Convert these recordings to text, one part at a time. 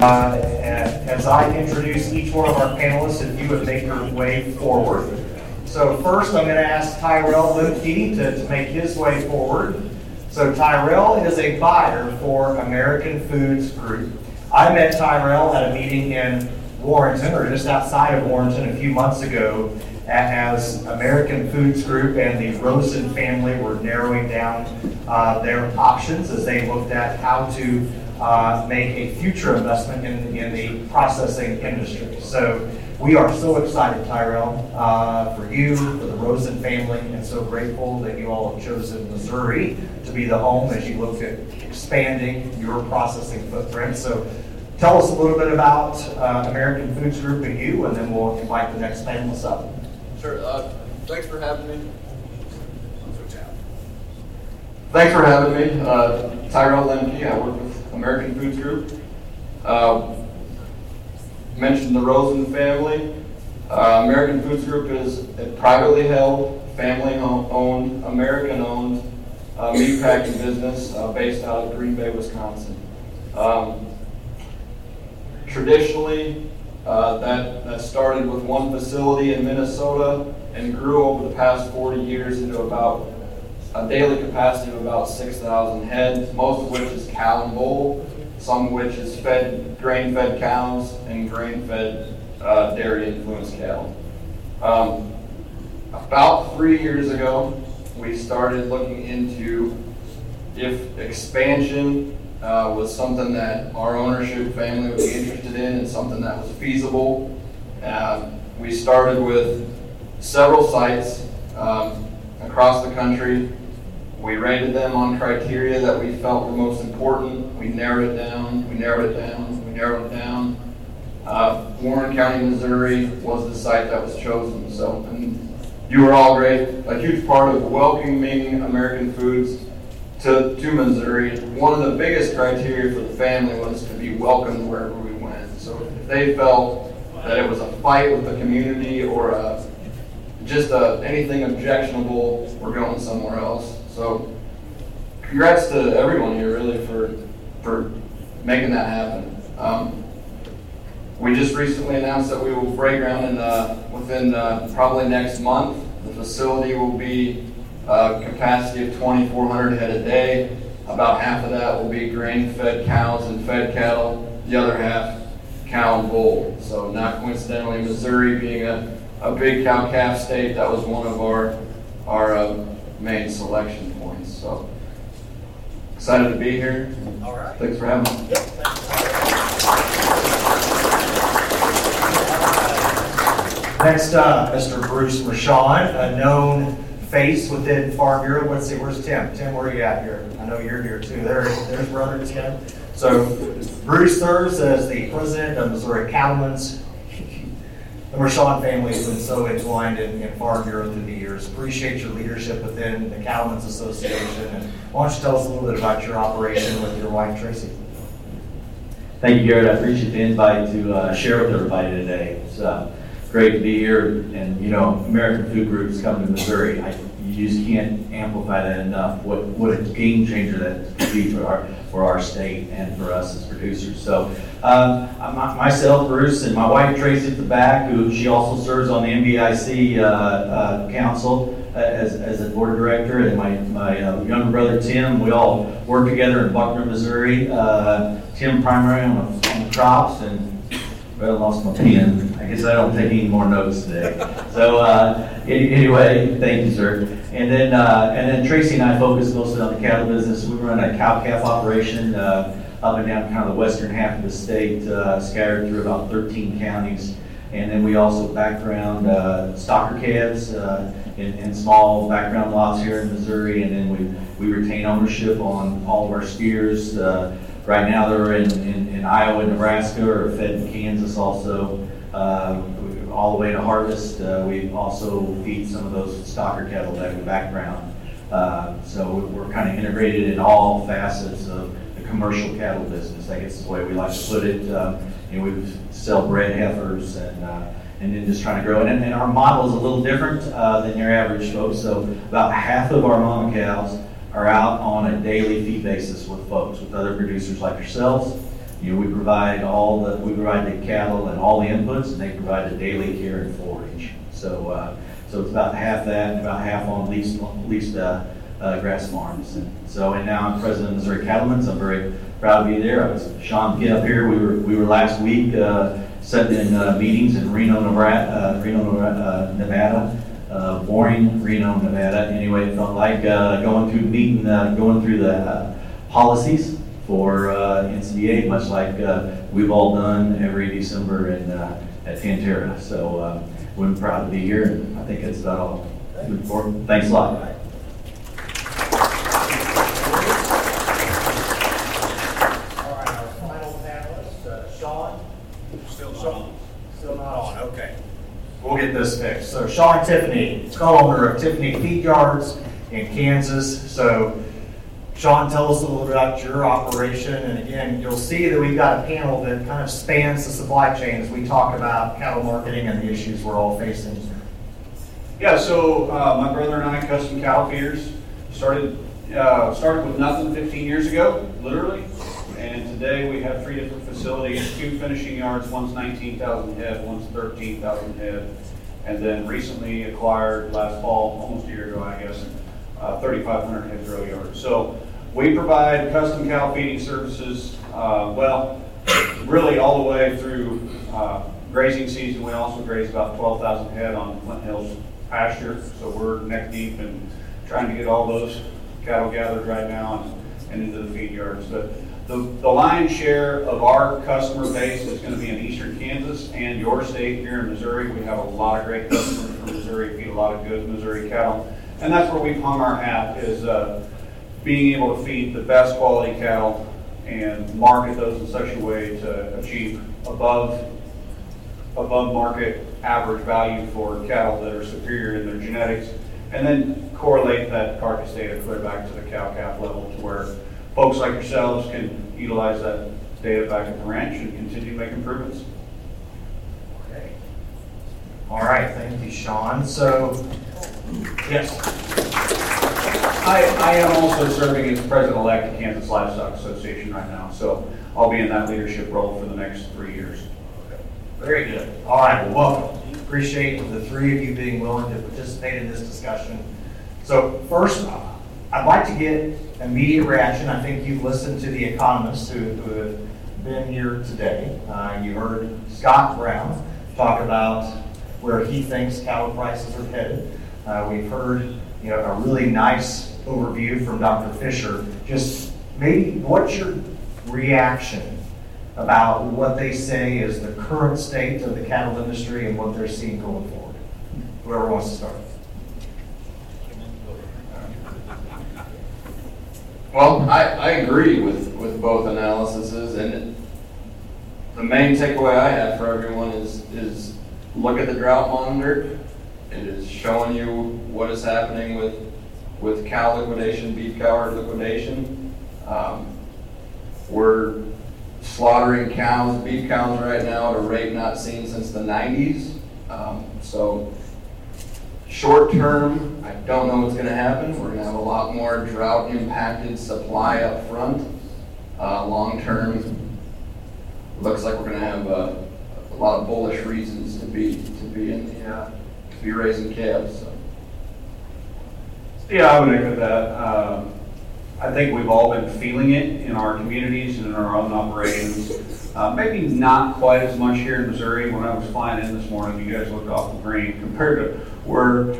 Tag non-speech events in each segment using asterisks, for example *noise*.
Uh, As I introduce each one of our panelists, if you would make your way forward. So first, I'm going to ask Tyrell Limke to to make his way forward. So Tyrell is a buyer for American Foods Group. I met Tyrell at a meeting in Warrenton, or just outside of Warrenton, a few months ago, as American Foods Group and the Rosen family were narrowing down uh, their options as they looked at how to uh, make a future investment in, in the processing industry. So we are so excited, Tyrell, uh, for you, for the Rosen family, and so grateful that you all have chosen Missouri to be the home as you look at expanding your processing footprint. So tell us a little bit about uh, American Foods Group and you, and then we'll invite the next panelist up. Sure. Uh, thanks for having me. Thanks for having me. Uh, Tyrell Lemke, I work with American Foods Group. Uh, mentioned the Rosen family. Uh, American Foods Group is a privately held, family-owned, American-owned uh, meat packing business uh, based out of Green Bay, Wisconsin. Um, traditionally, uh, that, that started with one facility in Minnesota and grew over the past 40 years into about a daily capacity of about 6,000 head, most of which is cow and bull, some of which is fed, grain-fed cows and grain-fed uh, dairy-influenced cattle. Um, about three years ago, we started looking into if expansion uh, was something that our ownership family would be interested in and something that was feasible. Uh, we started with several sites um, across the country. We rated them on criteria that we felt were most important. We narrowed it down, we narrowed it down, we narrowed it down. Uh, Warren County, Missouri was the site that was chosen. So, and you were all great. A huge part of welcoming American Foods to, to Missouri. One of the biggest criteria for the family was to be welcomed wherever we went. So if they felt that it was a fight with the community or a, just a, anything objectionable, we're going somewhere else. So congrats to everyone here really for, for making that happen. Um, we just recently announced that we will break ground in, uh, within uh, probably next month. The facility will be uh, capacity of 2,400 head a day. About half of that will be grain-fed cows and fed cattle. The other half, cow and bull. So not coincidentally, Missouri being a, a big cow-calf state, that was one of our our uh, main selection points. So excited to be here. All right. Thanks for having me. Next up, Mr. Bruce Mershon, a known face within Farm Bureau. Let's see, where's Tim? Tim, where are you at here? I know you're here too. There, there's brother Tim. So Bruce serves as the president of Missouri Cattlemen's. The Mershon family has been so entwined in, in Farm Bureau through the years. Appreciate your leadership within the Cattlemen's Association. And why don't you tell us a little bit about your operation with your wife Tracy? Thank you, Garrett. I appreciate the invite to uh, share with everybody today. It's uh, great to be here. And, you know, American Food Group's coming to Missouri. I, you just can't amplify that enough. What, what a game changer that could be for our, for our state and for us as producers. So, um, myself, Bruce, and my wife Tracy at the back, who she also serves on the MBIC uh, uh, council uh, as, as a board director, and my, my uh, younger brother Tim, we all work together in Buckner, Missouri. Uh, Tim primarily on the, on the crops, and I lost my pen. I guess I don't take any more notes today. So uh, anyway, thank you, sir. And then and then Tracy and I focus mostly on the cattle business. We run a cow calf operation up and down kind of the western half of the state, uh, scattered through about 13 counties. And then we also background uh, stocker calves uh, in, in small background lots here in Missouri. And then we, we retain ownership on all of our steers. Uh, right now they're in, in, in Iowa, Nebraska, or fed in Kansas also. Uh, all the way to harvest. Uh, we also feed some of those stocker cattle that we background. So we're kind of integrated in all facets of commercial cattle business. I guess is the way we like to put it. Um, you know, we sell bred heifers and uh, and then just trying to grow. And, and our model is a little different uh, than your average folks. So about half of our mama cows are out on a daily feed basis with folks, with other producers like yourselves. you know, we provide all the, we provide the cattle and all the inputs, and they provide the daily care and forage. So, uh, so it's about half that, and about half on leased, leased, uh, uh, grass farms. And so, and now I'm president of Missouri Cattlemen's, I'm very proud to be there. I was, Sean, get up here, we were, we were last week, uh, sitting in, uh, meetings in Reno, Nevada, uh, Reno, uh, Nevada, uh, boring Reno, Nevada. Anyway, it felt like, going through meeting, going through the, policies for, NCBA, much like, we've all done every December in, at Tan-Tar-A. So, we're proud to be here, I think that's about all. Thanks a lot. All right, our final panelist, uh, Sean. Still not on. Still not on, okay. We'll get this fixed. So Sean Tiffany, co-owner of Tiffany Feed Yards in Kansas. So Sean, tell us a little bit about your operation. And again, you'll see that we've got a panel that kind of spans the supply chain as we talk about cattle marketing and the issues we're all facing. Yeah, so uh, my brother and I, custom cow feeders, started uh, started with nothing 15 years ago, literally. And today we have three different facilities, two finishing yards, one's 19,000 head, one's 13,000 head. And then recently acquired last fall, almost a year ago, I guess, uh, 3,500 head grow yards. So we provide custom cow feeding services, uh, well, really all the way through uh, grazing season. We also graze about 12,000 head on Flint Hills pasture, so we're neck deep and trying to get all those cattle gathered right now and, and into the feed yards. But the, the lion's share of our customer base is going to be in eastern Kansas and your state here in Missouri. We have a lot of great customers from Missouri, feed a lot of good Missouri cattle. And that's where we've hung our hat is uh, being able to feed the best quality cattle and market those in such a way to achieve above above market average value for cattle that are superior in their genetics, and then correlate that carcass data clear back to the cow calf level to where folks like yourselves can utilize that data back at the ranch and continue to make improvements. Okay. All right, thank you, Sean. So, yes. I, I am also serving as president-elect of Kansas Livestock Association right now, so I'll be in that leadership role for the next three years. Very good. All right, well, welcome. Appreciate the three of you being willing to participate in this discussion. So first, I'd like to get immediate reaction. I think you've listened to the economists who, who have been here today. Uh, you heard Scott Brown talk about where he thinks cattle prices are headed. Uh, we've heard, you know, a really nice overview from Dr. Fisher. Just maybe what's your reaction about what they say is the current state of the cattle industry and what they're seeing going forward. Whoever wants to start. Well, I, I agree with, with both analyses, and the main takeaway I have for everyone is, is look at the drought monitor. It is showing you what is happening with, with cow liquidation, beef cow liquidation. Um, We're slaughtering cows, beef cows right now at a rate not seen since the nineties. Um, so, short term, I don't know what's gonna happen. We're gonna have a lot more drought impacted supply up front. Uh, long term, looks like we're gonna have a, a lot of bullish reasons to be, to be in the, uh, to be raising calves, so. Yeah, I would echo that. Um, I think we've all been feeling it in our communities and in our own operations. Uh, Maybe not quite as much here in Missouri. When I was flying in this morning, you guys looked awful green compared to where,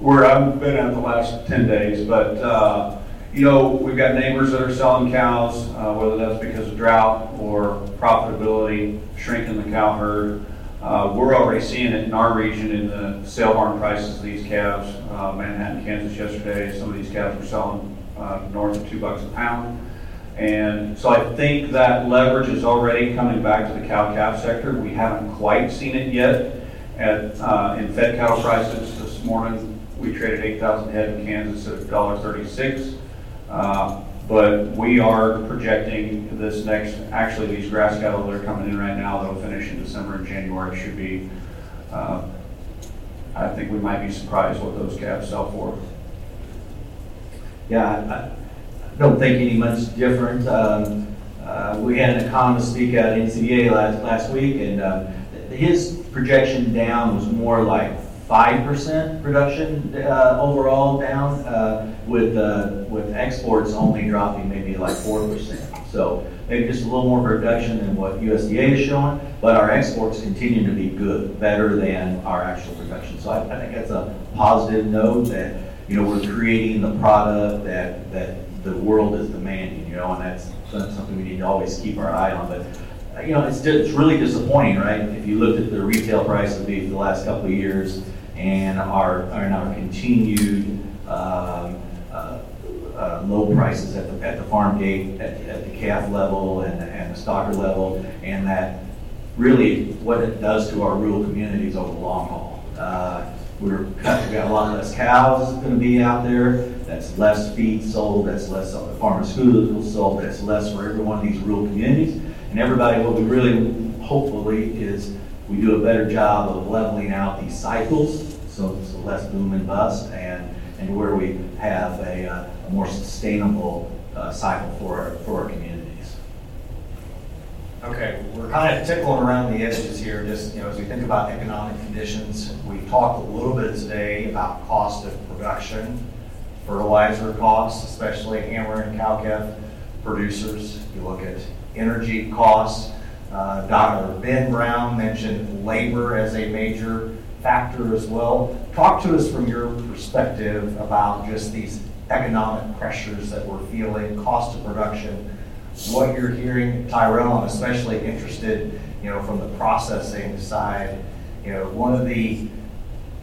where I've been at the last 10 days. But, uh, you know, we've got neighbors that are selling cows, uh, whether that's because of drought or profitability, shrinking the cow herd. Uh, We're already seeing it in our region in the sale barn prices of these calves. Uh, Manhattan, Kansas yesterday, some of these calves were selling uh, north of two bucks a pound. And so I think that leverage is already coming back to the cow calf sector. We haven't quite seen it yet at, uh, in fed cattle prices. This morning, we traded 8,000 head in Kansas at $1.36. Uh, But we are projecting this next, actually, these grass cattle that are coming in right now, that'll finish in December and January, should be, uh, I think we might be surprised what those calves sell for. Yeah, I don't think any much different. Um, uh, we had an economist speak at NCBA last, last week, and uh, his projection down was more like 5% production uh, overall down, uh, with, uh, with exports only dropping maybe like 4%. So maybe just a little more production than what USDA is showing, but our exports continue to be good, better than our actual production. So I, I think that's a positive note that, you know, we're creating the product that, that the world is demanding, you know, and that's, something we need to always keep our eye on. But uh, you know, it's, it's really disappointing, right? If you looked at the retail price of beef the last couple of years and our, and our continued um, uh, uh, low prices at the, at the farm gate, at, at the calf level and, and the stocker level, and that really what it does to our rural communities over the long haul. Uh, we're got a lot less cows going to be out there. That's less feed sold. That's less pharmaceuticals sold. That's less for every one of these rural communities. And everybody, what we really hopefully is we do a better job of leveling out these cycles, so, so less boom and bust, and, and where we have a, uh, a more sustainable uh, cycle for our, for our communities. Okay, we're kind of tickling around the edges here, just, you know, as we think about economic conditions. We talked a little bit today about cost of production, fertilizer costs, especially hammer and cow-calf producers. You look at energy costs. Uh, Dr. Ben Brown mentioned labor as a major factor as well. Talk to us from your perspective about just these economic pressures that we're feeling, cost of production, what you're hearing, Tyrell, I'm especially interested, you know, from the processing side. You know, one of the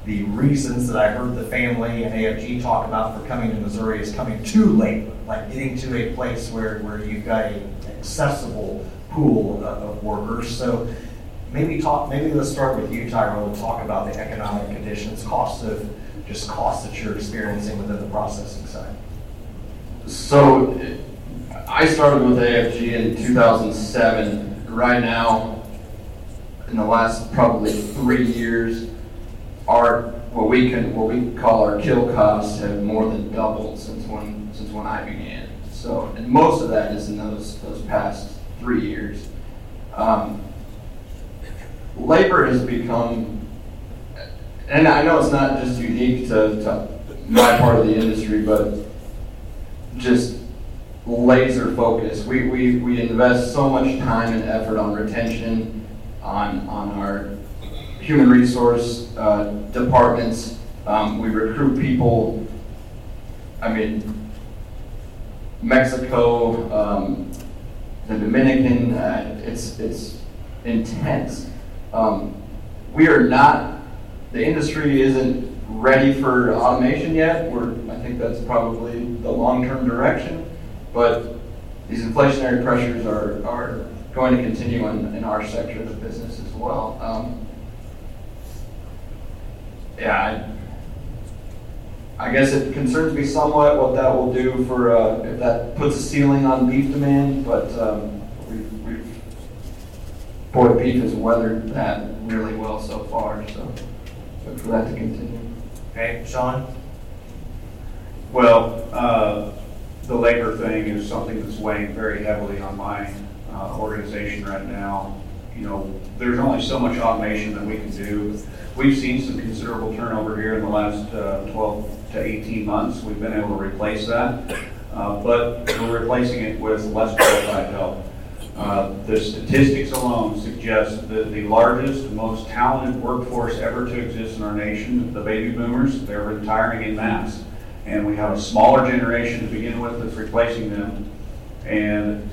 the reasons that I heard the family and AFG talk about for coming to Missouri is coming too late, like getting to a place where, where you've got an accessible pool of, of workers. So maybe talk, maybe let's start with you, Tyrell, and talk about the economic conditions, costs of just costs that you're experiencing within the processing side. So I started with AFG in 2007. Right now, in the last probably three years, our what we can what we call our kill costs have more than doubled since when since when I began. So, and most of that is in those those past three years. Um, labor has become, and I know it's not just unique to, to my part of the industry, but just laser focus. We, we, we invest so much time and effort on retention, on, on our human resource uh, departments. Um, we recruit people, I mean, Mexico, um, the Dominican, uh, it's, it's intense. Um, we are not, the industry isn't ready for automation yet. We're, I think that's probably the long-term direction, but these inflationary pressures are, are going to continue in, in our sector of the business as well. Um, yeah, I, I, guess it concerns me somewhat what that will do for uh, if that puts a ceiling on beef demand, but um, we've, we've boy, beef has weathered that really well so far, so look for that to continue. Okay, Sean? Well, uh, the labor thing is something that's weighing very heavily on my uh, organization right now. You know, there's only so much automation that we can do. We've seen some considerable turnover here in the last uh, 12 to 18 months. We've been able to replace that, uh, but we're replacing it with less qualified help. Uh, the statistics alone suggest that the largest, most talented workforce ever to exist in our nation, the baby boomers, they're retiring in mass. And we have a smaller generation to begin with that's replacing them. And,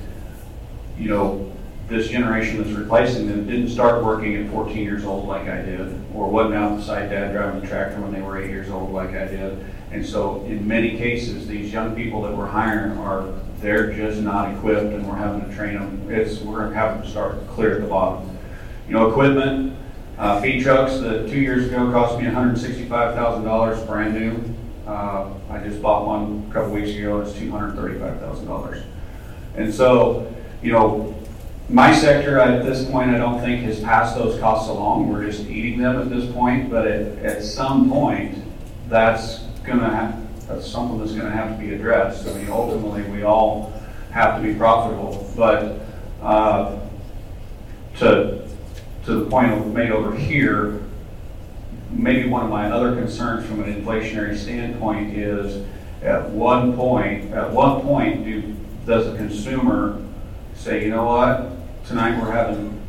you know, this generation that's replacing them didn't start working at 14 years old like I did, or wasn't out beside dad driving the tractor when they were eight years old like I did. And so in many cases, these young people that we're hiring are, they're just not equipped and we're having to train them. It's, we're having to start clear at the bottom. You know, equipment, uh, feed trucks that two years ago cost me $165,000 brand new. Uh, I just bought one a couple weeks ago, it's $235,000. And so, you know, my sector at this point, I don't think has passed those costs along. We're just eating them at this point, but at, at some point, that's gonna have, that's something that's gonna have to be addressed. I mean, ultimately, we all have to be profitable. But uh, to, to the point made over here, maybe one of my other concerns from an inflationary standpoint is, at one point, at what point do, does the consumer say, you know what, tonight we're having,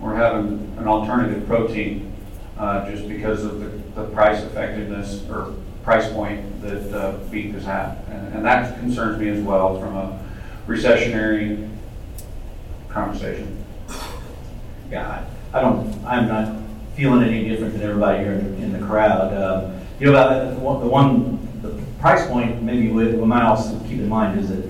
we're having an alternative protein, uh, just because of the, the price effectiveness or price point that, uh, beef is at. And, and that concerns me as well from a recessionary conversation. Yeah, I don't, I'm not feeling any different than everybody here in in the crowd. Um, You know, about the one- the price point, maybe might also keep in mind is that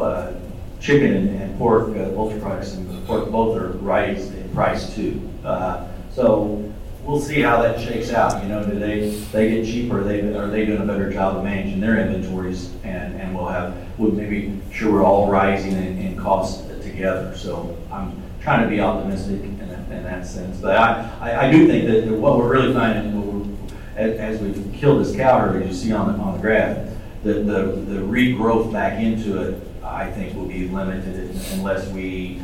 uh, chicken and pork, uh, poultry products and pork, both are rising in price too. Uh, So we'll see how that shakes out, you know, do they, they get cheaper, they, are they doing a better job of managing their inventories? And, and we'll have, we'll maybe sure we're all rising in, in costs together. So I'm trying to be optimistic in that, in that sense. But I, I, I do think that what we're really finding, as, we've killed this cow herd, as you see on the, on the graph, the, the, the regrowth back into it, I think will be limited unless we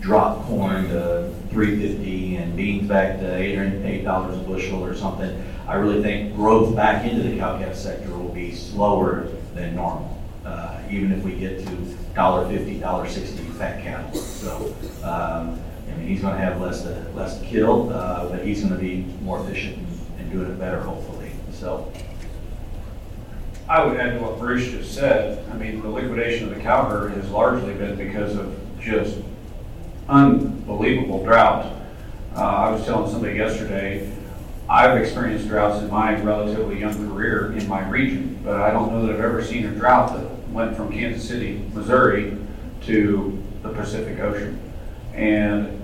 drop corn to three fifty and beans back to eight or eight dollars a bushel or something. I really think growth back into the cow-calf sector will be slower than normal, uh, even if we get to dollar fifty, dollar sixty fat cattle. So, um, I mean, he's gonna have less to, less to kill, uh, but he's gonna be more efficient and doing it better hopefully, so. I would add to what Bruce just said. I mean, the liquidation of the cow herd has largely been because of just unbelievable drought. Uh, I was telling somebody yesterday, I've experienced droughts in my relatively young career in my region, but I don't know that I've ever seen a drought that went from Kansas City, Missouri to the Pacific Ocean. And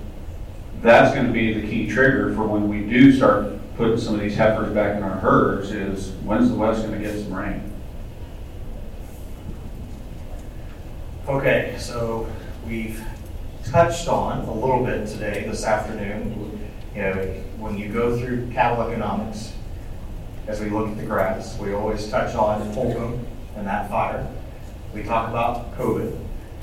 that's gonna be the key trigger for when we do start putting some of these heifers back in our herds is when's the West gonna get some rain? Okay, so we've touched on a little bit today, this afternoon, you know, when you go through cattle economics, as we look at the graphs, we always touch on Holcomb and that fire. We talk about COVID,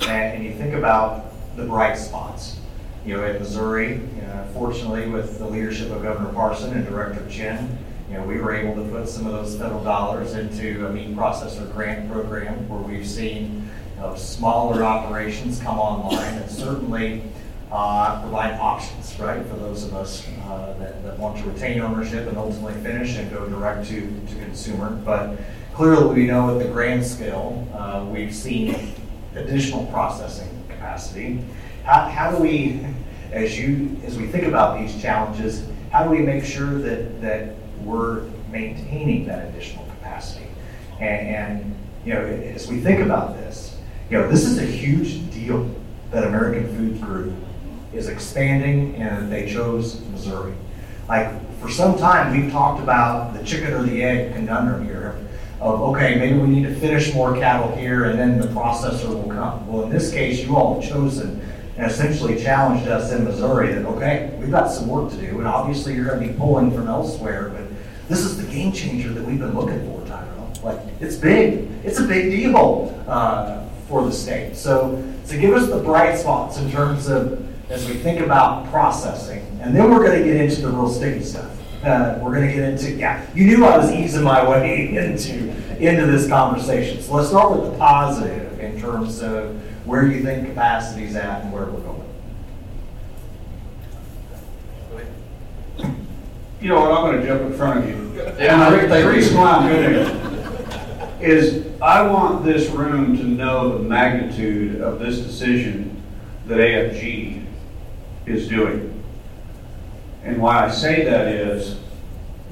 and, and you think about the bright spots. You know, in Missouri, you know, fortunately with the leadership of Governor Parson and Director Chinn, you know, we were able to put some of those federal dollars into a meat processor grant program where we've seen of smaller operations come online and certainly uh, provide options, right, for those of us uh, that, that want to retain ownership and ultimately finish and go direct to, to consumer. But clearly, we know at the grand scale, uh, we've seen additional processing capacity. How, how do we, as you, as we think about these challenges, how do we make sure that, that we're maintaining that additional capacity? And, and you know, as we think about this, you know, this is a huge deal that American Food Group is expanding and they chose Missouri. Like, for some time, we've talked about the chicken or the egg conundrum here of, okay, maybe we need to finish more cattle here and then the processor will come. Well, in this case, you all have chosen and essentially challenged us in Missouri that, okay, we've got some work to do and obviously you're going to be pulling from elsewhere, but this is the game changer that we've been looking for, Tyrell. Like, it's big. It's a big deal uh, for the state. So, so give us the bright spots in terms of as we think about processing, and then we're going to get into the real sticky stuff. Uh, we're going to get into yeah. You knew I was easing my way *laughs* into into this conversation. So let's start with the positive in terms of where you think capacity's at and where we're going. You know what, I'm gonna jump in front of you. Yeah, And the re- thank reason why I'm doing it is I want this room to know the magnitude of this decision that AFG is doing. And why I say that is,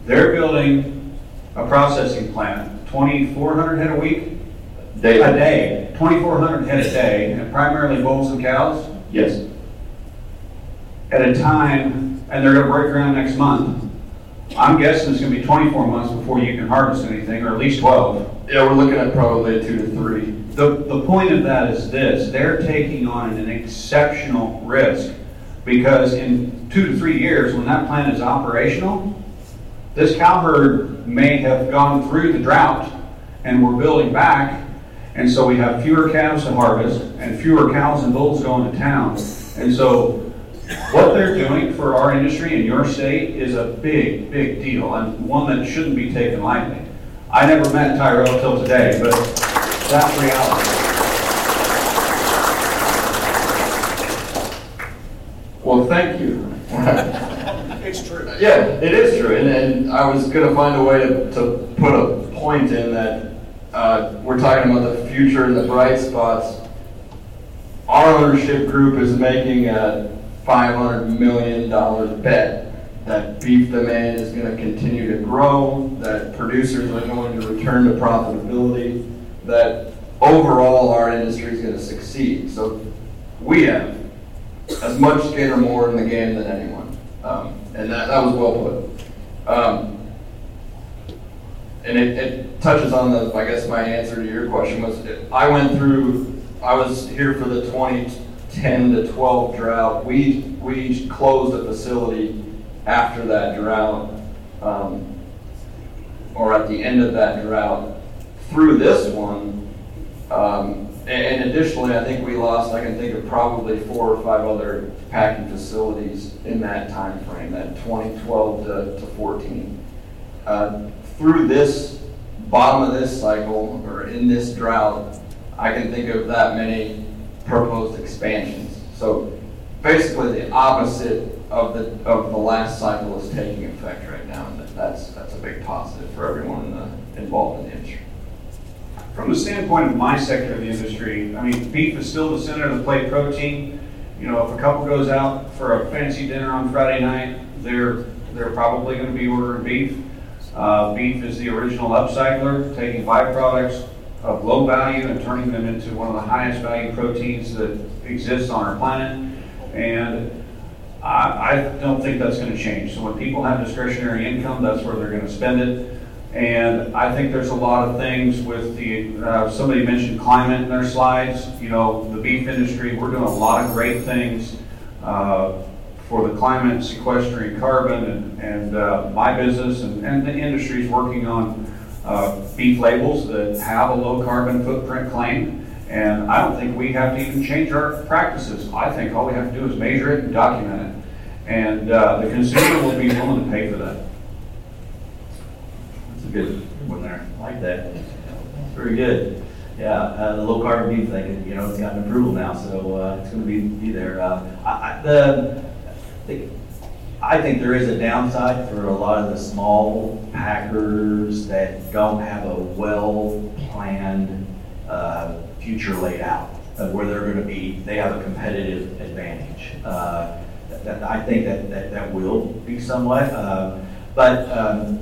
they're building a processing plant, twenty-four hundred head a week? Daily. A day, twenty-four hundred head a day, and primarily bulls and cows? Yes. at a time, and they're gonna break ground next month. I'm guessing it's gonna be twenty-four months before you can harvest anything, or at least twelve. Yeah, we're looking at probably a two to three. The, the point of that is this, they're taking on an exceptional risk, because in two to three years, when that plant is operational, this cow herd may have gone through the drought, and we're building back, And so we have fewer calves to harvest and fewer cows and bulls going to town. And so what they're doing for our industry in your state is a big, big deal and one that shouldn't be taken lightly. I never met Tyrell till today, but that's reality. Well, thank you. It's true. Yeah, it is true, and, and I was gonna find a way to, to put a point in that, uh, we're talking about the future and the bright spots. Our ownership group is making a five hundred million dollar bet that beef demand is gonna continue to grow, that producers are going to return to profitability, that overall our industry is gonna succeed. So we have as much skin or more in the game than anyone. Um, and that, that was well put. Um, and it, it touches on the, I guess my answer to your question was, I went through, I was here for the 2010 to 12 drought. We, we closed a facility after that drought, um, or at the end of that drought. Through this one, um, and, additionally, I think we lost, I can think of probably four or five other packing facilities in that time frame, that 2012 to, to 14. Uh, through this, bottom of this cycle, or in this drought, I can think of that many proposed expansions. So basically, the opposite of the, of the last cycle is taking effect right now, and that's, that's a big positive for everyone in the, involved in the industry. From the standpoint of my sector of the industry, I mean, beef is still the center of the plate protein. You know, if a couple goes out for a fancy dinner on Friday night, they're, they're probably gonna be ordering beef. Uh, beef is the original upcycler, taking byproducts of low value and turning them into one of the highest value proteins that exists on our planet. And I, don't think that's gonna change. So when people have discretionary income, that's where they're gonna spend it. And I think there's a lot of things with the, uh, somebody mentioned climate in their slides. You know, the beef industry, we're doing a lot of great things uh, for the climate, sequestering carbon, and, and uh, my business and, and the is working on uh, beef labels that have a low carbon footprint claim. And I don't think we have to even change our practices. I think all we have to do is measure it and document it. And uh, the consumer will be willing to pay for that. That's a good one there. I like that. Very good. Yeah, uh, the low carbon beef thing, you know, it's gotten approval now, so, uh, it's gonna be, be there. Uh, I, I, the, the, I think there is a downside for a lot of the small packers that don't have a well-planned, uh, future laid out of where they're gonna be, they have a competitive advantage. Uh, that- that, I think that, that, that will be somewhat, uh, but, um,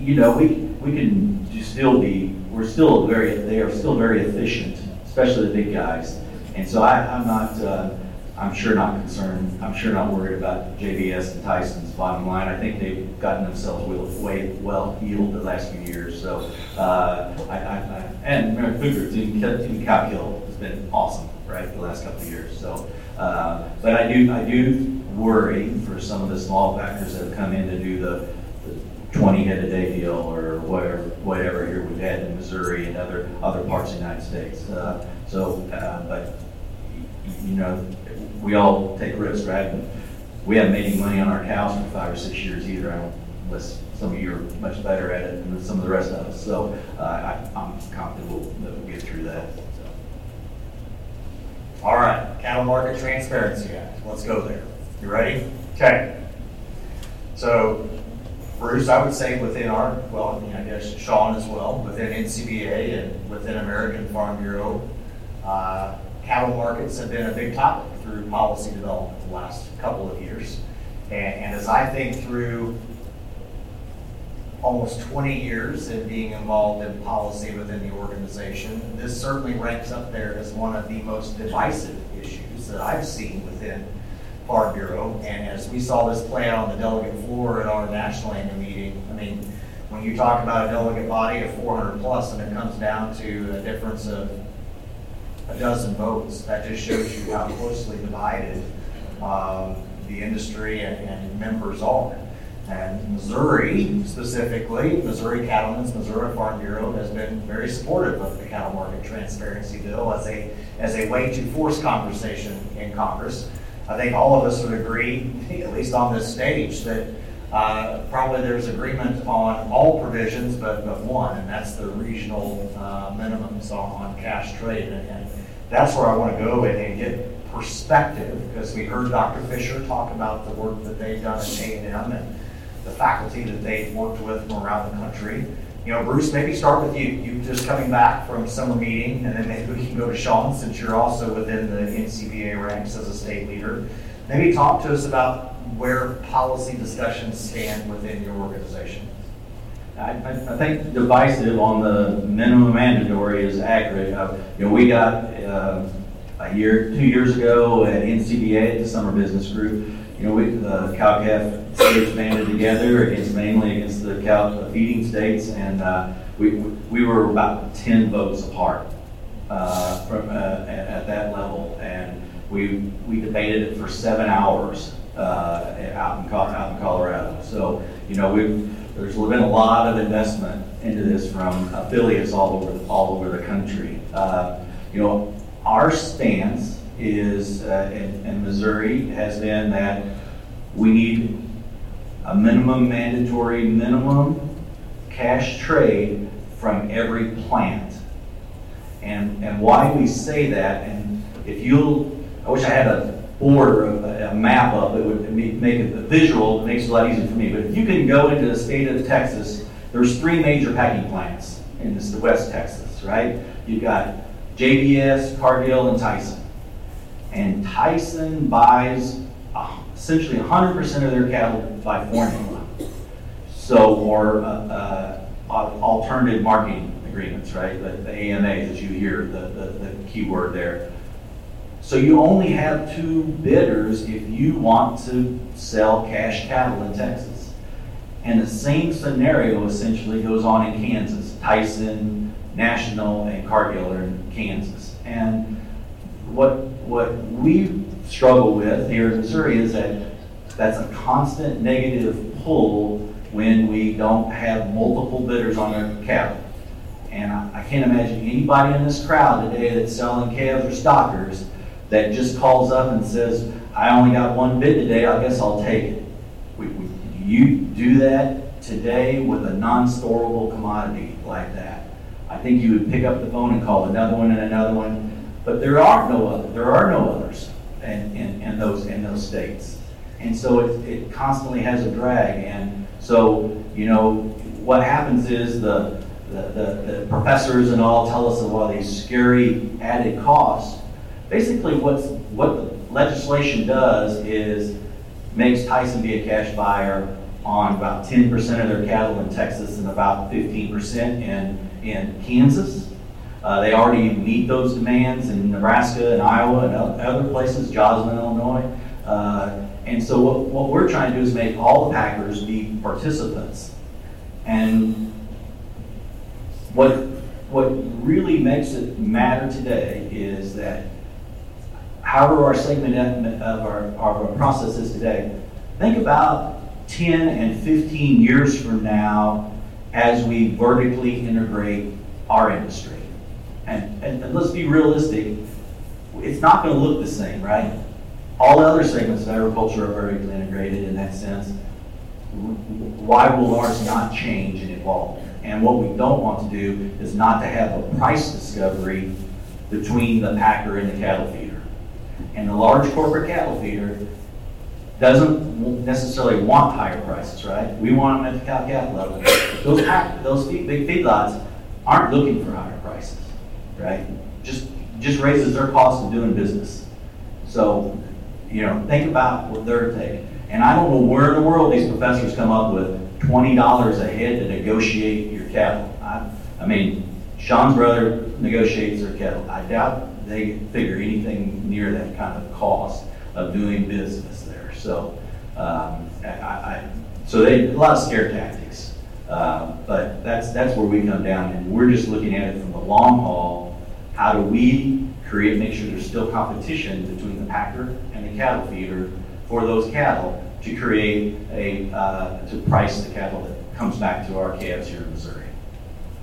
you know, we, we can still be, we're still very, they are still very efficient, especially the big guys. And so I, I'm not, uh, I'm sure not concerned, I'm sure not worried about JBS and Tyson's bottom line. I think they've gotten themselves way, well healed the last few years, so, uh, I, I, I- and Group, Team, Cal- Team Calkill has been awesome, right, the last couple of years, so. Uh, but I do, I do worry for some of the small factors that have come in to do the, the 20 head a day deal or whatever, whatever here we've had in Missouri and other, other parts of the United States. Uh, So, uh, but, you know, we all take risks, right? We haven't made any money on our cows for five or six years either, unless some of you are much better at it than some of the rest of us. So uh, I, I'm confident we'll, we'll get through that. so. All right, Cattle Market Transparency Act, let's go there. You ready? Okay. So, Bruce, I would say within our, well, I mean, I guess Sean as well, within NCBA and within American Farm Bureau, uh, cattle markets have been a big topic through policy development the last couple of years. And, and as I think through almost 20 years in being involved in policy within the organization. This certainly ranks up there as one of the most divisive that I've seen within Farm Bureau. And as we saw this play out on the delegate floor at our national annual meeting, I mean, when you talk about a delegate body of 400 plus and it comes down to a difference of a dozen votes, that just shows you how closely divided um, the industry and, and members are. And Missouri specifically, Missouri Cattlemen's, Missouri Farm Bureau has been very supportive of the cattle market transparency bill as a, as a way to force conversation in Congress. I think all of us would agree, at least on this stage, that uh, probably there's agreement on all provisions, but, but one, and that's the regional uh, minimums on, on cash trade. And, and that's where I want to go and, get perspective, because we heard Dr. Fisher talk about the work that they've done at A&M and the faculty that they've worked with from around the country. You know, Bruce, maybe start with you. You just coming back from summer meeting, and then maybe we can go to Sean, since you're also within the NCBA ranks as a state leader. Maybe talk to us about where policy discussions stand within your organization. I, I think divisive on the minimum mandatory is accurate. Uh, You know, we got, uh, a year, two years ago at NCBA, at the Summer Business Group, you know, we, the cow-calf states banded together against, mainly against the cow feeding states, and, uh, we, we were about ten votes apart, uh, from, uh, at, at that level, and we, we debated it for seven hours, uh, out in, out in Colorado. So, you know, we've, there's been a lot of investment into this from affiliates all over, all over the country. Uh, You know, our stance is, uh, in, in Missouri, has been that we need a minimum mandatory, minimum cash trade from every plant. And, and why we say that, and if you'll, I wish I had a board or a, a map up, it would make it visual, it makes it a lot easier for me. But if you can go into the state of Texas, there's three major packing plants in this, West Texas, right? You've got JBS, Cargill, and Tyson. And Tyson buys essentially 100% of their cattle by formula. So, or uh, uh, alternative marketing agreements, right? The the AMAs, as you hear, the, the, the key word there. So you only have two bidders if you want to sell cash cattle in Texas. And the same scenario essentially goes on in Kansas. Tyson, National, and Cargill are in Kansas. And what, what we struggle with here in Missouri is that that's a constant negative pull when we don't have multiple bidders on our cattle. And I, I can't imagine anybody in this crowd today that's selling calves or stockers that just calls up and says, I only got one bid today, I guess I'll take it. We, we, you do that today with a non-storable commodity like that. I think you would pick up the phone and call another one and another one, but there are no other, there are no others in, in, in those, in those states. And so it, it constantly has a drag, and so, you know, what happens is the, the, the, the professors and all tell us of all these scary added costs. Basically, what's, what the legislation does is makes Tyson be a cash buyer on about ten percent of their cattle in Texas and about fifteen percent in, in Kansas. Uh, they already meet those demands in Nebraska and Iowa and other places, Joslin, Illinois. Uh, and so what, what we're trying to do is make all the packers be participants. And what, what really makes it matter today is that however our segment of our, our process is today, think about 10 and 15 years from now as we vertically integrate our industry. And, and, and let's be realistic, it's not going to look the same, right? All the other segments of agriculture are vertically integrated in that sense. Why will ours not change and evolve? And what we don't want to do is not to have a price discovery between the packer and the cattle feeder. And the large corporate cattle feeder doesn't necessarily want higher prices, right? We want them at the cow calf level. Those pack, those big feedlots aren't looking for higher right? Just, just raises their cost of doing business. So, you know, think about what they're taking. And I don't know where in the world these professors come up with twenty dollars a head to negotiate your cattle. I, I mean, Sean's brother negotiates their cattle. I doubt they figure anything near that kind of cost of doing business there. So, um, I, I, so they, a lot of scare tactics. Uh, but that's, that's where we come down and we're just looking at it from the long haul. How do we create, make sure there's still competition between the packer and the cattle feeder for those cattle, to create a, uh, to price the cattle that comes back to our calves here in Missouri.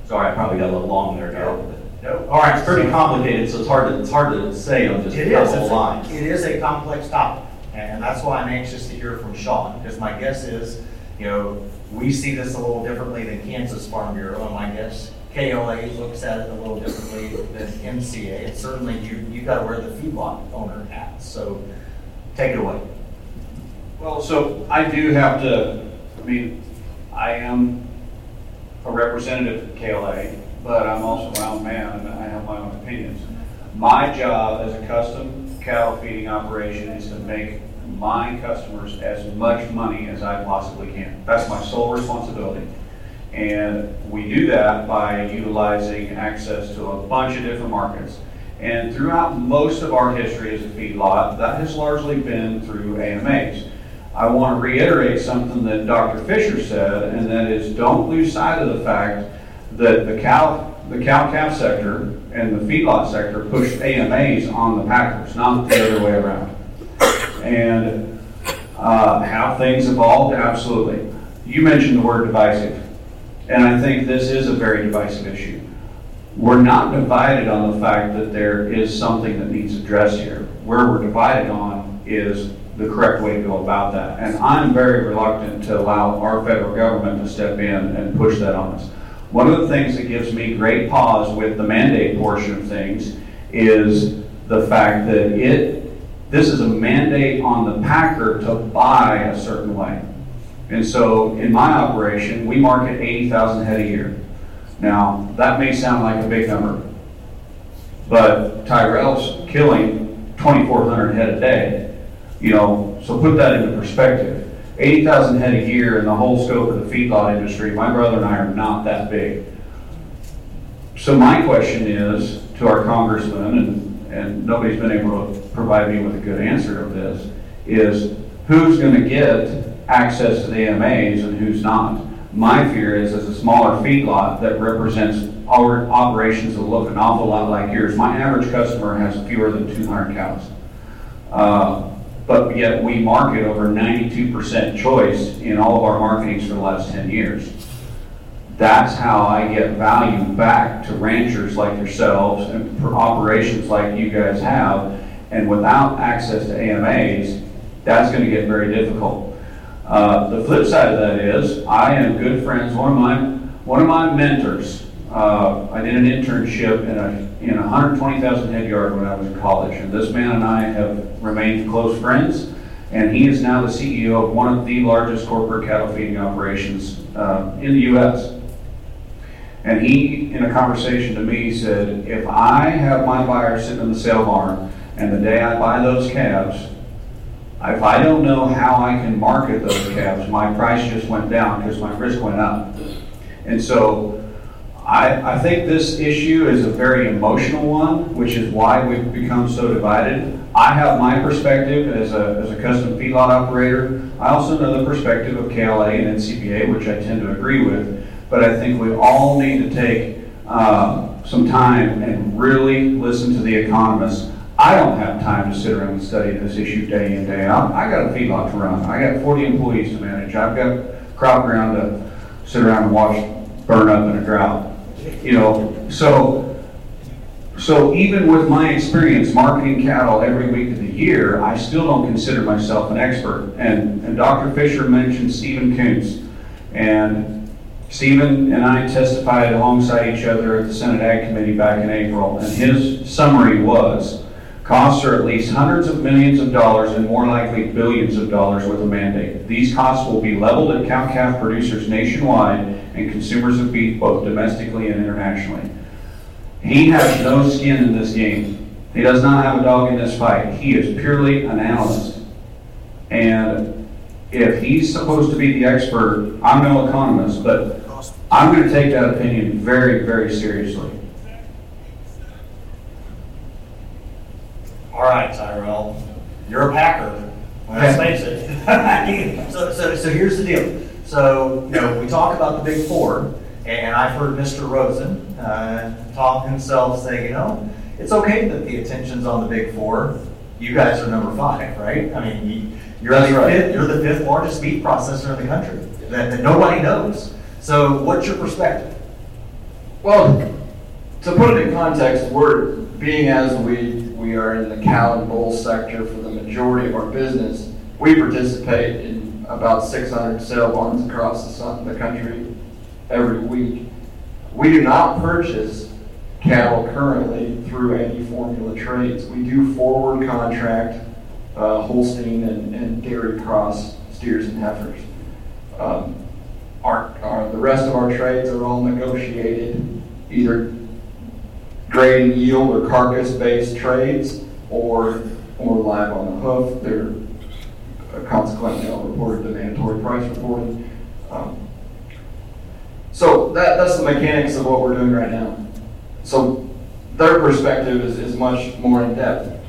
Sorry, I probably got a little long there, Garrett. No. All right, it's pretty complicated, so it's hard to, it's hard to say on just It a is, couple of lines. It is a complex topic, and that's why I'm anxious to hear from Sean, because my guess is, you know, we see this a little differently than Kansas Farm Bureau, and my guess, KLA looks at it a little differently than MCA, and certainly you, you gotta wear the feedlot owner hat, so take it away. Well, so I do have to, I mean, I am a representative of KLA, but I'm also my own man and I have my own opinions. My job as a custom cattle feeding operation is to make my customers as much money as I possibly can. That's my sole responsibility. And we do that by utilizing access to a bunch of different markets. And throughout most of our history as a feedlot, that has largely been through AMAs. I want to reiterate something that Dr. Fisher said, and that is don't lose sight of the fact that the cow, the cow calf sector and the feedlot sector pushed AMAs on the packers, not the other way around. And uh, things evolved, absolutely. You mentioned the word divisive, and I think this is a very divisive issue. We're not divided on the fact that there is something that needs addressed here. Where we're divided on is the correct way to go about that. And I'm very reluctant to allow our federal government to step in and push that on us. One of the things that gives me great pause with the mandate portion of things is the fact that it, this is a mandate on the packer to buy a certain way. And so in my operation, we market 80,000 head a year. Now, that may sound like a big number, but Tyrell's killing 2,400 head a day. You know, so put that into perspective. 80,000 head a year in the whole scope of the feedlot industry, my brother and I are not that big. So my question is to our congressman, and, and nobody's been able to provide me with a good answer of this, is who's going to get access to the AMAs and who's not? My fear is as a smaller feedlot that represents our operations that look an awful lot like yours. My average customer has fewer than 200 cows. Uh, but yet we market over 92% choice in all of our marketings for the last 10 years. That's how I get value back to ranchers like yourselves and for operations like you guys have. And without access to AMAs, that's going to get very difficult. Uh, the flip side of that is, I am good friends. One of my one of my mentors. Uh, I did an internship in a in a 120,000 head yard when I was in college, and this man and I have remained close friends. And he is now the CEO of one of the largest corporate cattle feeding operations uh, in the U.S. And he, in a conversation to me, said, "If I have my buyer sitting in the sale barn, and the day I buy those calves, if I don't know how I can market those calves, my price just went down because my risk went up. And so I, I think this issue is a very emotional one, which is why we've become so divided. I have my perspective as a, as a custom feedlot operator. I also know the perspective of KLA and NCBA, which I tend to agree with. But I think we all need to take uh, some time and really listen to the economists. I don't have time to sit around and study this issue day in, and day out. I got a feedlot to run. I got 40 employees to manage. I've got crop ground to sit around and watch burn up in a drought. You know, so so even with my experience marketing cattle every week of the year, I still don't consider myself an expert. And, and Dr. Fisher mentioned Stephen Koontz. And Stephen and I testified alongside each other at the Senate Ag Committee back in April. And his summary was costs are at least hundreds of millions of dollars and more likely billions of dollars with a mandate. These costs will be leveled at cow calf producers nationwide and consumers of beef both domestically and internationally. He has no skin in this game. He does not have a dog in this fight. He is purely an analyst. And if he's supposed to be the expert, I'm no economist, but I'm going to take that opinion very, very seriously. All right, Tyrell, you're a Packer. Let's face it. *laughs* so, so, so here's the deal. So, you know, we talk about the big four, and I've heard Mr. Rosen uh, talk himself say, you know, it's okay that the attention's on the big four, you guys are number five, right? I mean, you- you're the right. fifth, you're the fifth largest meat processor in the country, that, that nobody knows. So what's your perspective? Well, to put it in context, we're, being as we, we are in the cow and bull sector for the majority of our business, we participate in about six hundred sale barns across the country every week. We do not purchase cattle currently through any formula trades. We do forward contract, uh, Holstein and, and dairy cross steers and heifers. Um, our, our, the rest of our trades are all negotiated, either grade and yield or carcass-based trades, or, or live on the hoof. They're uh, consequently all reported to mandatory price reporting. Um, So that, that's the mechanics of what we're doing right now. So their perspective is, is much more in-depth.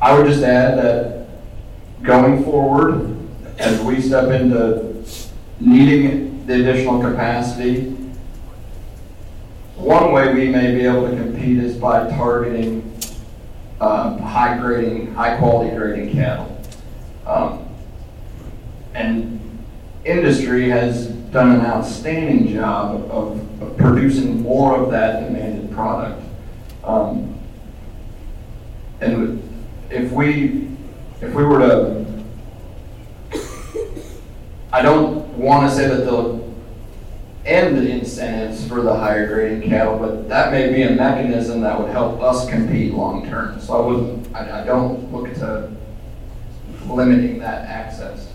I would just add that going forward, as we step into needing the additional capacity, one way we may be able to compete is by targeting um, high grading, high quality grading cattle. Um, and industry has done an outstanding job of, of producing more of that demanded product. Um, and if we if we were to I don't want to say that they'll end the incentives for the higher grading cattle, but that may be a mechanism that would help us compete long term. So I wouldn't, I, I don't look to limiting that access.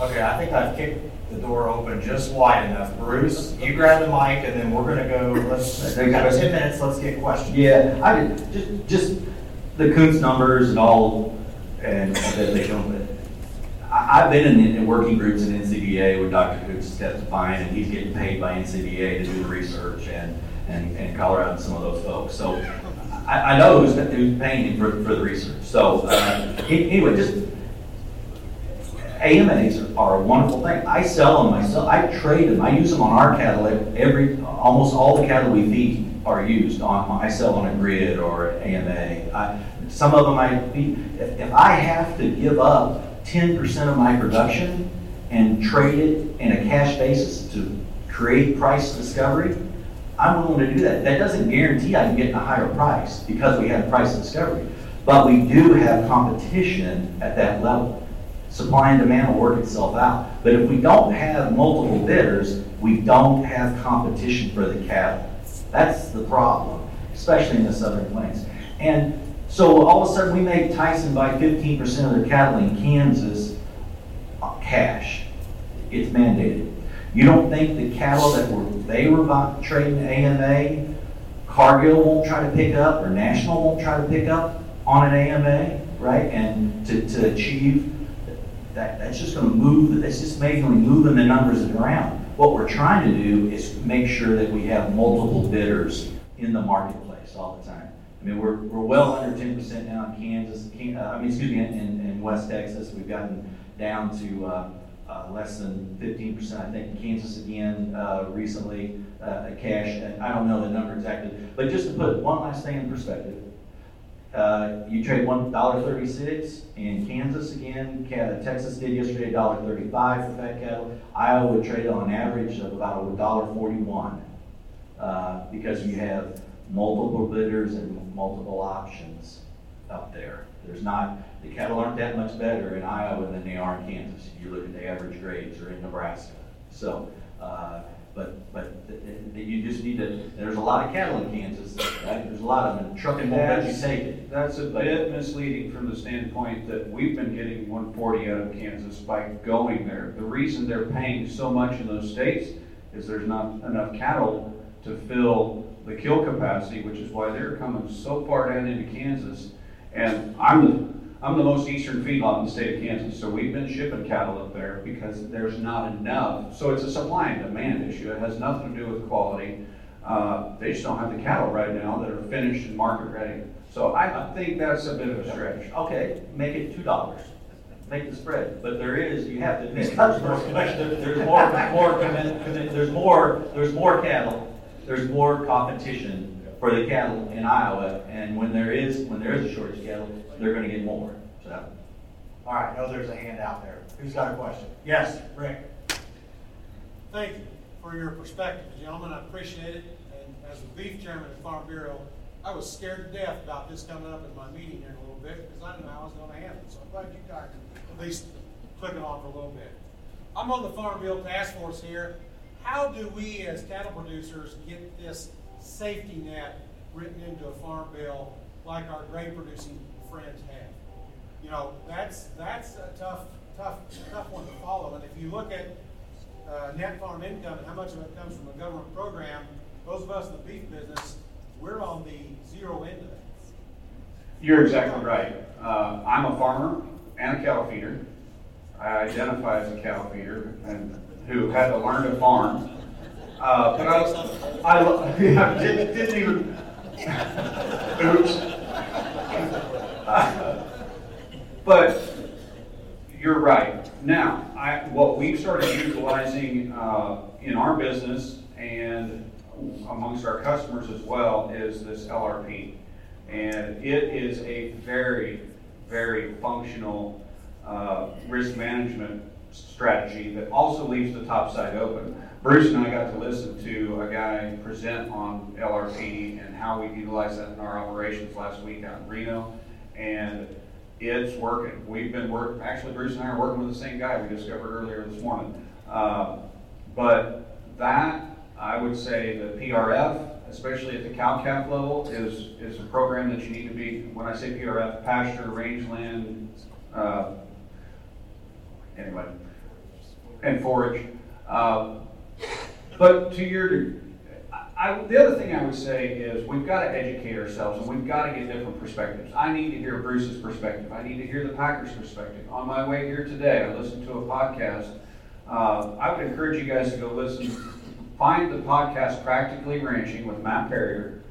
Okay, I think I've kicked the door open just wide enough. Bruce, you grab the mic and then we're gonna go, let's, we got ten minutes, let's get questions. Yeah, I just, just the Koontz numbers and all, and that they don't, I, I've been in, in working groups in NCBA with Dr. Koontz testifying, and he's getting paid by NCBA to do the research and, and, and Colorado and some of those folks. So I, I know who's, who's paying him for, for the research. So, uh, anyway, just, AMAs are- are a wonderful thing. I sell them myself. I trade them. I use them on our cattle. Every, almost all the cattle we feed are used on, I sell on a grid or AMA. I, some of them I feed. If, if I have to give up ten percent of my production and trade it in a cash basis to create price discovery, I'm willing to do that. That doesn't guarantee I can get a higher price because we have price discovery. But we do have competition at that level supply and demand will work itself out. But if we don't have multiple bidders, we don't have competition for the cattle. That's the problem, especially in the southern plains. And so all of a sudden, we make Tyson buy fifteen percent of their cattle in Kansas uh, cash. It's mandated. You don't think the cattle that were, they were bought, trading AMA, Cargill won't try to pick up, or National won't try to pick up on an AMA, right? And to, to achieve that, that's just gonna move, that's just basically moving the numbers around. What we're trying to do is make sure that we have multiple bidders in the marketplace all the time. I mean, we're, we're well under ten percent now in Kansas, uh, I mean, excuse me, in, in, West Texas, we've gotten down to, uh, uh, less than fifteen percent, I think, in Kansas again, uh, recently, uh, cash, I don't know the number exactly, but just to put one last thing in perspective, uh, you trade one dollar thirty-six in Kansas again, Texas did yesterday dollar thirty-five for fat cattle. Iowa would trade on average of about a dollar forty-one. Uh, because you have multiple bidders and multiple options up there. There's not, the cattle aren't that much better in Iowa than they are in Kansas. If you look at the average grades or in Nebraska. So, uh, but, but th- th- you just need to, there's a lot of cattle in Kansas, right? There's a lot of them, trucking won't let you take it. That's a bit misleading from the standpoint that we've been getting one forty out of Kansas by going there. The reason they're paying so much in those states is there's not enough cattle to fill the kill capacity, which is why they're coming so far down into Kansas. And I'm the, I'm the most eastern feedlot in the state of Kansas, so we've been shipping cattle up there because there's not enough. So it's a supply and demand issue. It has nothing to do with quality. Uh, they just don't have the cattle right now that are finished and market ready. So I think that's a bit of a stretch. Okay, make it two dollars. Make the spread, but there is, you have to admit, there's more, *laughs* there's more, more, commi- commi- there's more, there's more cattle, there's more competition for the cattle in Iowa. And when there is, when there is a shortage of cattle, they're gonna get more, so. All right, I know there's a hand out there. Who's got a question? Yes, Rick? Thank you for your perspective, gentlemen. I appreciate it. And as the beef chairman at Farm Bureau, I was scared to death about this coming up in my meeting here in a little bit because I how I was going to handle it. So I'm glad you guys at least clicking on for a little bit. I'm on the Farm Bill Task Force here. How do we as cattle producers get this safety net written into a farm bill like our grain producing friends have? You know, that's, that's a tough, tough, tough one to follow. And if you look at uh, net farm income and how much of it comes from a government program, those of us in the beef business, we're on the zero end of that. You're exactly right. Uh, I'm a farmer and a cattle feeder. I identify as a cattle feeder and who had to learn to farm. Uh, but I, I, *laughs* didn't, didn't even, *laughs* oops. *laughs* But you're right. Now, I, what we've started utilizing uh, in our business and amongst our customers as well is this LRP. And it is a very, very functional uh, risk management strategy that also leaves the top side open. Bruce and I got to listen to a guy present on LRP and how we utilize that in our operations last week out in Reno. And it's working. We've been working, Actually, Bruce and I are working with the same guy we discovered earlier this morning. Um, but that I would say the PRF, especially at the cow calf level, is is a program that you need to be. When I say PRF, pasture, rangeland, uh, anyway, and forage. Uh, but to your I, the other thing I would say is we've got to educate ourselves and we've got to get different perspectives. I need to hear Bruce's perspective. I need to hear the Packers' perspective. On my way here today, I listened to a podcast. Uh, I would encourage you guys to go listen. Find the podcast Practically Ranching with Matt Perrier.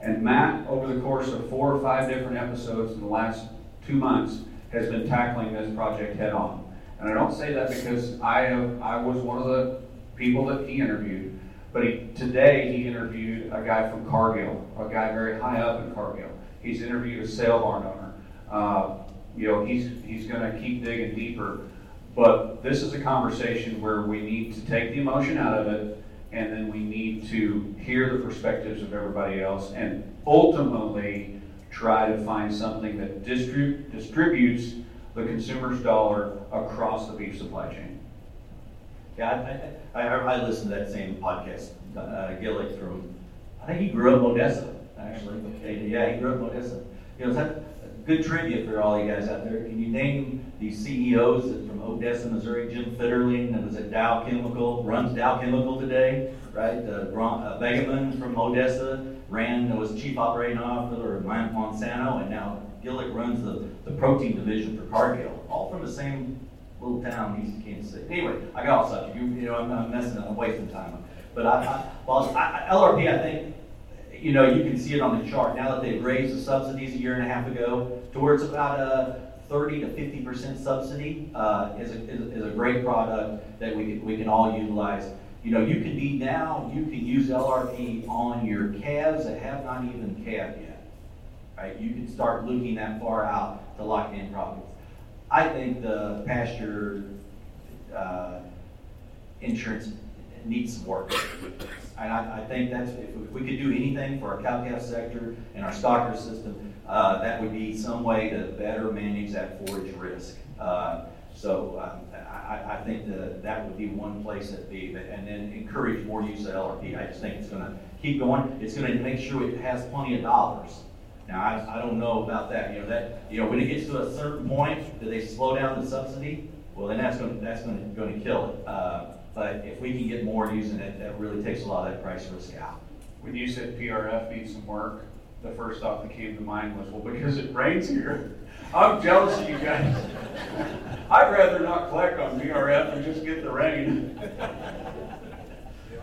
And Matt, over the course of four or five different episodes in the last two months, has been tackling this project head on. And I don't say that because I have, I was one of the people that he interviewed. But he, today he interviewed a guy from Cargill, a guy very high up in Cargill. He's interviewed a sale barn owner. Uh, you know, he's he's going to keep digging deeper. But this is a conversation where we need to take the emotion out of it, and then we need to hear the perspectives of everybody else, and ultimately try to find something that distrib- distributes the consumer's dollar across the beef supply chain. Yeah, I, I, I, listened to that same podcast, uh, Gillick from, I think he grew up in Odessa, actually. Okay, Yeah, he grew up in Odessa. You know, that good trivia for all you guys out there? Can you name the CEOs from Odessa, Missouri? Jim Fitterling, that was at Dow Chemical, runs Dow Chemical today, right? Uh, uh, from Odessa ran, was chief operating officer of Monsanto, and now Gillick runs the, the protein division for Cargill, all from the same little town east of Kansas City. Anyway, I got off subject. You, you know, I'm, I'm messing, up. I'm wasting time. But I, I well, I, LRP, I think, you know, you can see it on the chart. Now that they've raised the subsidies a year and a half ago towards about a 30 to 50 percent subsidy uh, is, a, is, is, a great product that we can, we can all utilize. You know, you can be now, you can use LRP on your calves that have not even calved yet. Right? You can start looking that far out to lock in profits. I think the pasture uh, insurance needs some work. And I, I think that's, if, if we could do anything for our cow calf sector and our stocker system, uh, that would be some way to better manage that forage risk. Uh, so um, I, I, think that that would be one place that be, and then encourage more use of LRP. I just think it's going to keep going. It's going to make sure it has plenty of dollars now, I, I don't know about that, you know, that, you know, when it gets to a certain point, do they slow down the subsidy? Well, then that's gonna, that's gonna, gonna kill it. Uh, but if we can get more using it, that really takes a lot of that price risk out. When you said PRF needs some work, the first thought that came to mind was, well, because it rains here. I'm jealous of you guys. I'd rather not collect on PRF and just get the rain.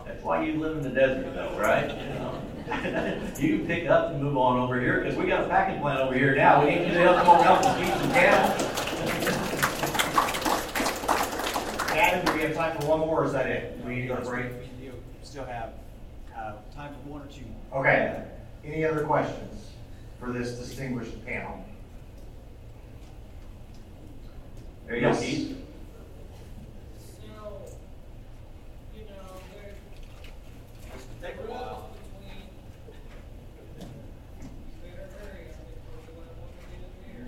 That's why you live in the desert though, right? You know? *laughs* you can pick up and move on over here because we got a packing plant over here now. We need you to help come help us feed some cattle. Adam, do we have time for one more is that it? We need to go to break? We do still have uh, time for one or two. More. Okay. Any other questions for this distinguished panel? There you go, Yes. Keith. So, you know, there, Take the rules between, better hurry, I mean, before you want to get in here.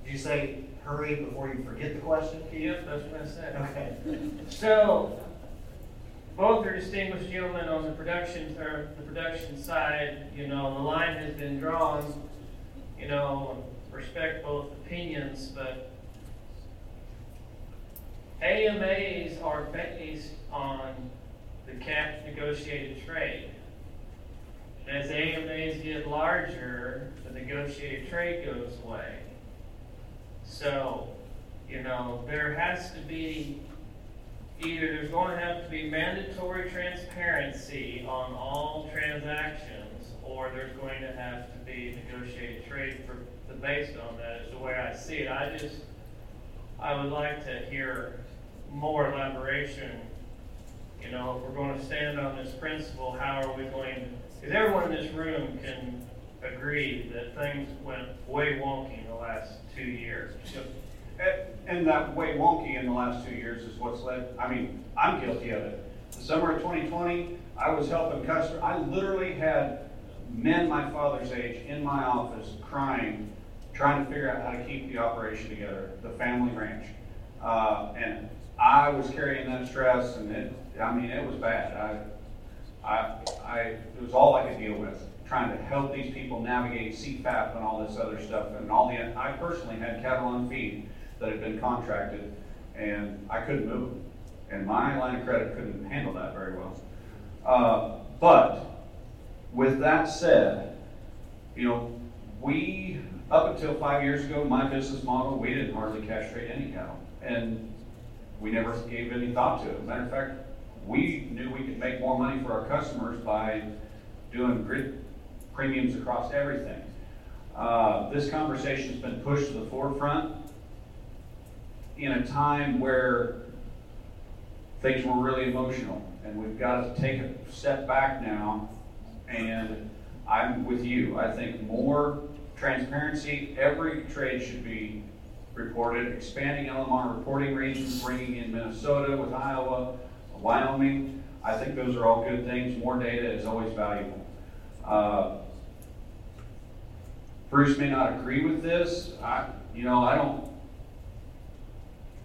Did you say hurry before you forget the question? Yep, that's what I said. Okay. So, both are distinguished gentlemen on the production, or the production side, you know, the line has been drawn, you know, respect both opinions, but AMAs are based on the cap negotiated trade. As AMAs get larger, the negotiated trade goes away. So, you know, there has to be, either there's going to have to be mandatory transparency on all transactions, or there's going to have to be negotiated trade for, the based on that, is the way I see it. I just, I would like to hear more elaboration. You know, if we're going to stand on this principle, how are we going to, because everyone in this room can agree that things went way wonky in the last two years. And- And that way wonky in the last two years is what's led, I mean, I'm guilty of it. The summer of 2020, I was helping customers, I literally had men my father's age in my office crying, trying to figure out how to keep the operation together, the family ranch. Uh, And I was carrying that stress and it, I mean, it was bad. I, I, I, it was all I could deal with, trying to help these people navigate CFAP and all this other stuff. And all the, I personally had cattle on feed that had been contracted, and I couldn't move them. And my line of credit couldn't handle that very well. Uh, but, with that said, you know, we, up until five years ago, my business model, we didn't hardly cash trade any cattle. And we never gave any thought to it. Matter of fact, we knew we could make more money for our customers by doing grid premiums across everything. Uh, this conversation's been pushed to the forefront in a time where things were really emotional, and we've got to take a step back now. And I'm with you. I think more transparency. Every trade should be reported. Expanding LMR reporting regions, bringing in Minnesota with Iowa, Wyoming. I think those are all good things. More data is always valuable. Uh, Bruce may not agree with this. I, you know, I don't.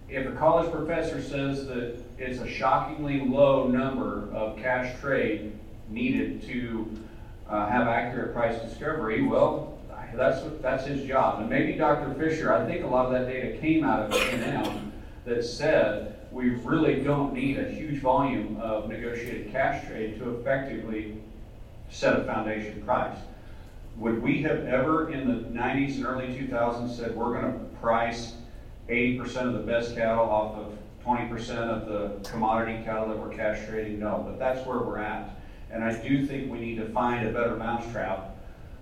If a college professor says that it's a shockingly low number of cash trade needed to uh, have accurate price discovery, well, that's that's his job. And maybe Dr. Fisher, I think a lot of that data came out of A&M that said we really don't need a huge volume of negotiated cash trade to effectively set a foundation price. Would we have ever in the 90s and early 2000s said we're going to price 80% of the best cattle off of 20% of the commodity cattle that we're cash trading? No, but that's where we're at. And I do think we need to find a better mousetrap,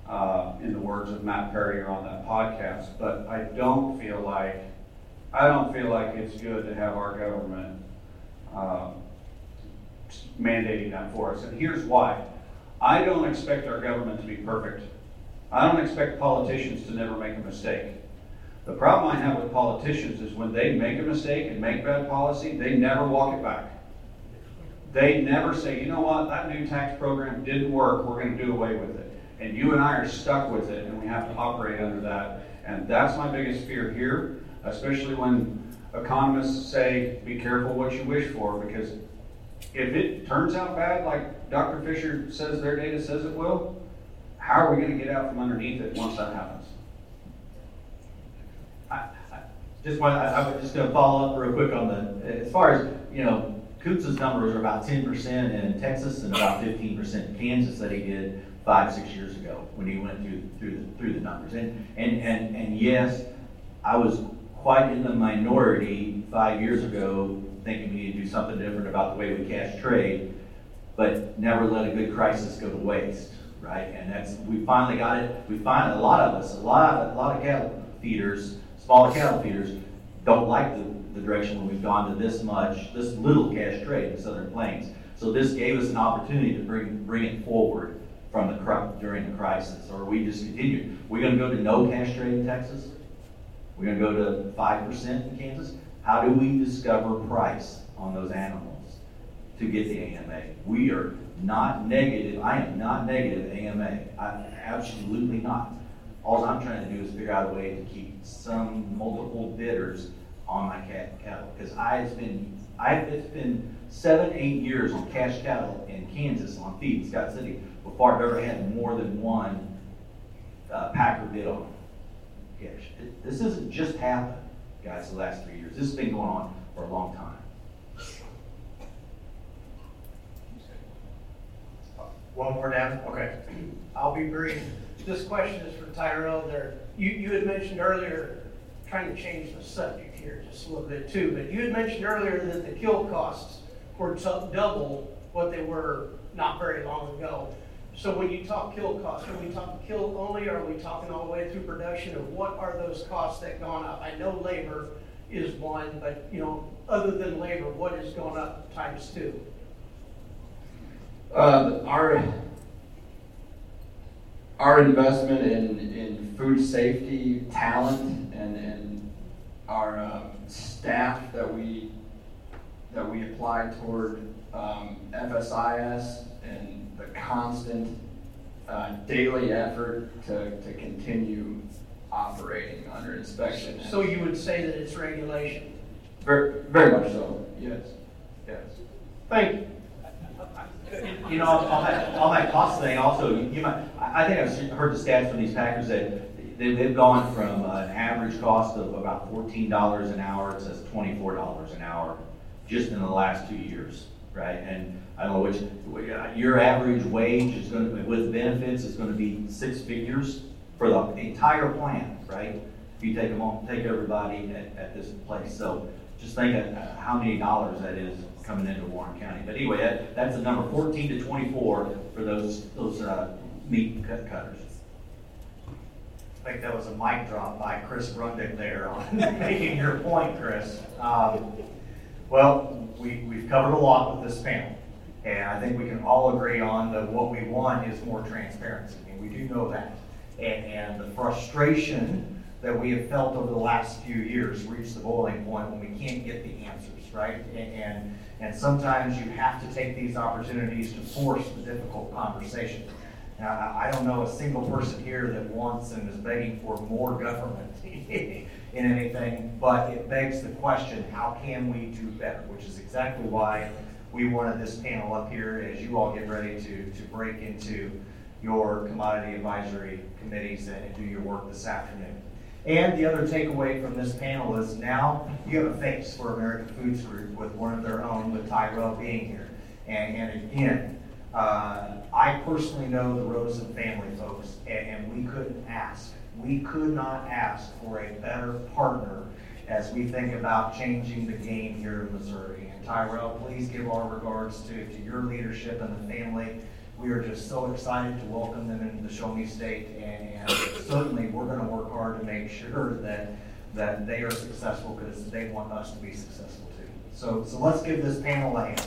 uh, in the words of Matt Perrier on that podcast. But I don't feel like, I don't feel like it's good to have our government uh, mandating that for us. And here's why. I don't expect our government to be perfect. I don't expect politicians to never make a mistake. The problem I have with politicians is when they make a mistake and make bad policy, they never walk it back. They never say, you know what, that new tax program didn't work, we're going to do away with it. And you and I are stuck with it, and we have to operate under that. And that's my biggest fear here, especially when economists say, be careful what you wish for, because if it turns out bad, like Dr. Fisher says their data says it will, how are we going to get out from underneath it once that happens? I, I just want, I, was just gonna follow up real quick on the, as far as, you know, Koontz's numbers are about ten percent in Texas and about fifteen percent in Kansas that he did five, six years ago when he went through, through the, through the numbers. And, and, and, and yes, I was quite in the minority five years ago, thinking we need to do something different about the way we cash trade, but never let a good crisis go to waste, right? And that's, we finally got it, we finally, a lot of us, a lot, a lot of cattle feeders, smaller cattle feeders, don't like the, the direction when we've gone to this much, this little cash trade in Southern Plains. So this gave us an opportunity to bring, bring it forward from the during the crisis, or we just continue? We're gonna go to no cash trade in Texas? We're gonna go to five percent in Kansas? How do we discover price on those animals to get the AMA? We are not negative, I am not negative AMA, I, absolutely not. All I'm trying to do is figure out a way to keep some multiple bidders on my cat, cattle, because I, it's been, I, it's been seven, eight years on cash cattle in Kansas on feed in Scott City before I've ever had more than one, uh, packer bid on it- this isn't just happened, guys, the last three years. This has been going on for a long time. One more down, okay. I'll be brief. This question is for Tyrell there. You, you had mentioned earlier, trying to change the subject here just a little bit too, but you had mentioned earlier that the kill costs were double what they were not very long ago. So when you talk kill costs, are we talking kill only, or are we talking all the way through production, or what are those costs that gone up? I know labor is one, but, you know, other than labor, what has gone up times two? Uh, our, our investment in, in food safety talent and, and our, um, staff that we, that we apply toward, um, FSIS and the constant, uh, daily effort to, to continue operating under inspection. So you would say that it's regulation? Very, very much so, yes, yes. Thank you. You know, on that, on cost thing also, you might, I, think I've heard the stats from these packers that they, they've gone from an average cost of about fourteen dollars an hour to twenty-four dollars an hour just in the last two years, right? And I don't know which, your average wage is gonna, with benefits, is gonna be six figures for the entire plan, right? If you take them all, take everybody at, at this place, so just think of uh, how many dollars that is coming into Warren County. But anyway, that, that's the number fourteen to twenty-four for those, those, uh, meat cut cutters. I think that was a mic drop by Chris Brundick there on *laughs* making your point, Chris. Um, Well, we, we've covered a lot with this panel, and I think we can all agree on that what we want is more transparency, we do know that. And, and the frustration that we have felt over the last few years reached the boiling point when we can't get the answers, right? And, and, and sometimes you have to take these opportunities to force the difficult conversation. Now, I don't know a single person here that wants and is begging for more government *laughs* in anything, but it begs the question, how can we do better? Which is exactly why we wanted this panel up here as you all get ready to, to break into your commodity advisory committees and do your work this afternoon. And the other takeaway from this panel is now you have a face for American Foods Group with one of their own, with Tyrell being here. And, and again, uh, I personally know the Rosen family folks, and, and we couldn't ask, we could not ask for a better partner as we think about changing the game here in Missouri. And Tyrell, please give our regards to, to your leadership and the family. We are just so excited to welcome them into the Show Me State, and, and certainly we're gonna work hard to make sure that, that they are successful, because they want us to be successful too. So, so let's give this panel a hand.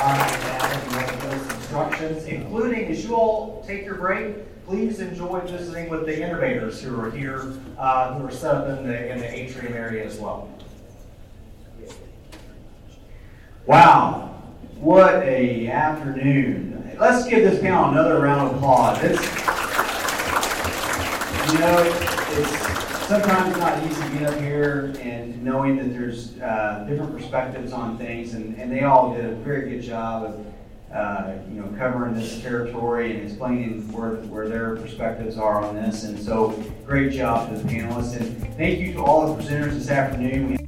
All right, now, if you want those instructions, including as you all take your break, please enjoy visiting with the innovators who are here, uh, who are set up in the, in the atrium area as well. Wow, what a afternoon. Let's give this panel another round of applause. It's, you know, it's sometimes not easy to get up here and knowing that there's uh, different perspectives on things, and, and they all did a very good job of, uh, you know, covering this territory and explaining where, where their perspectives are on this. And so, great job to the panelists, and thank you to all the presenters this afternoon.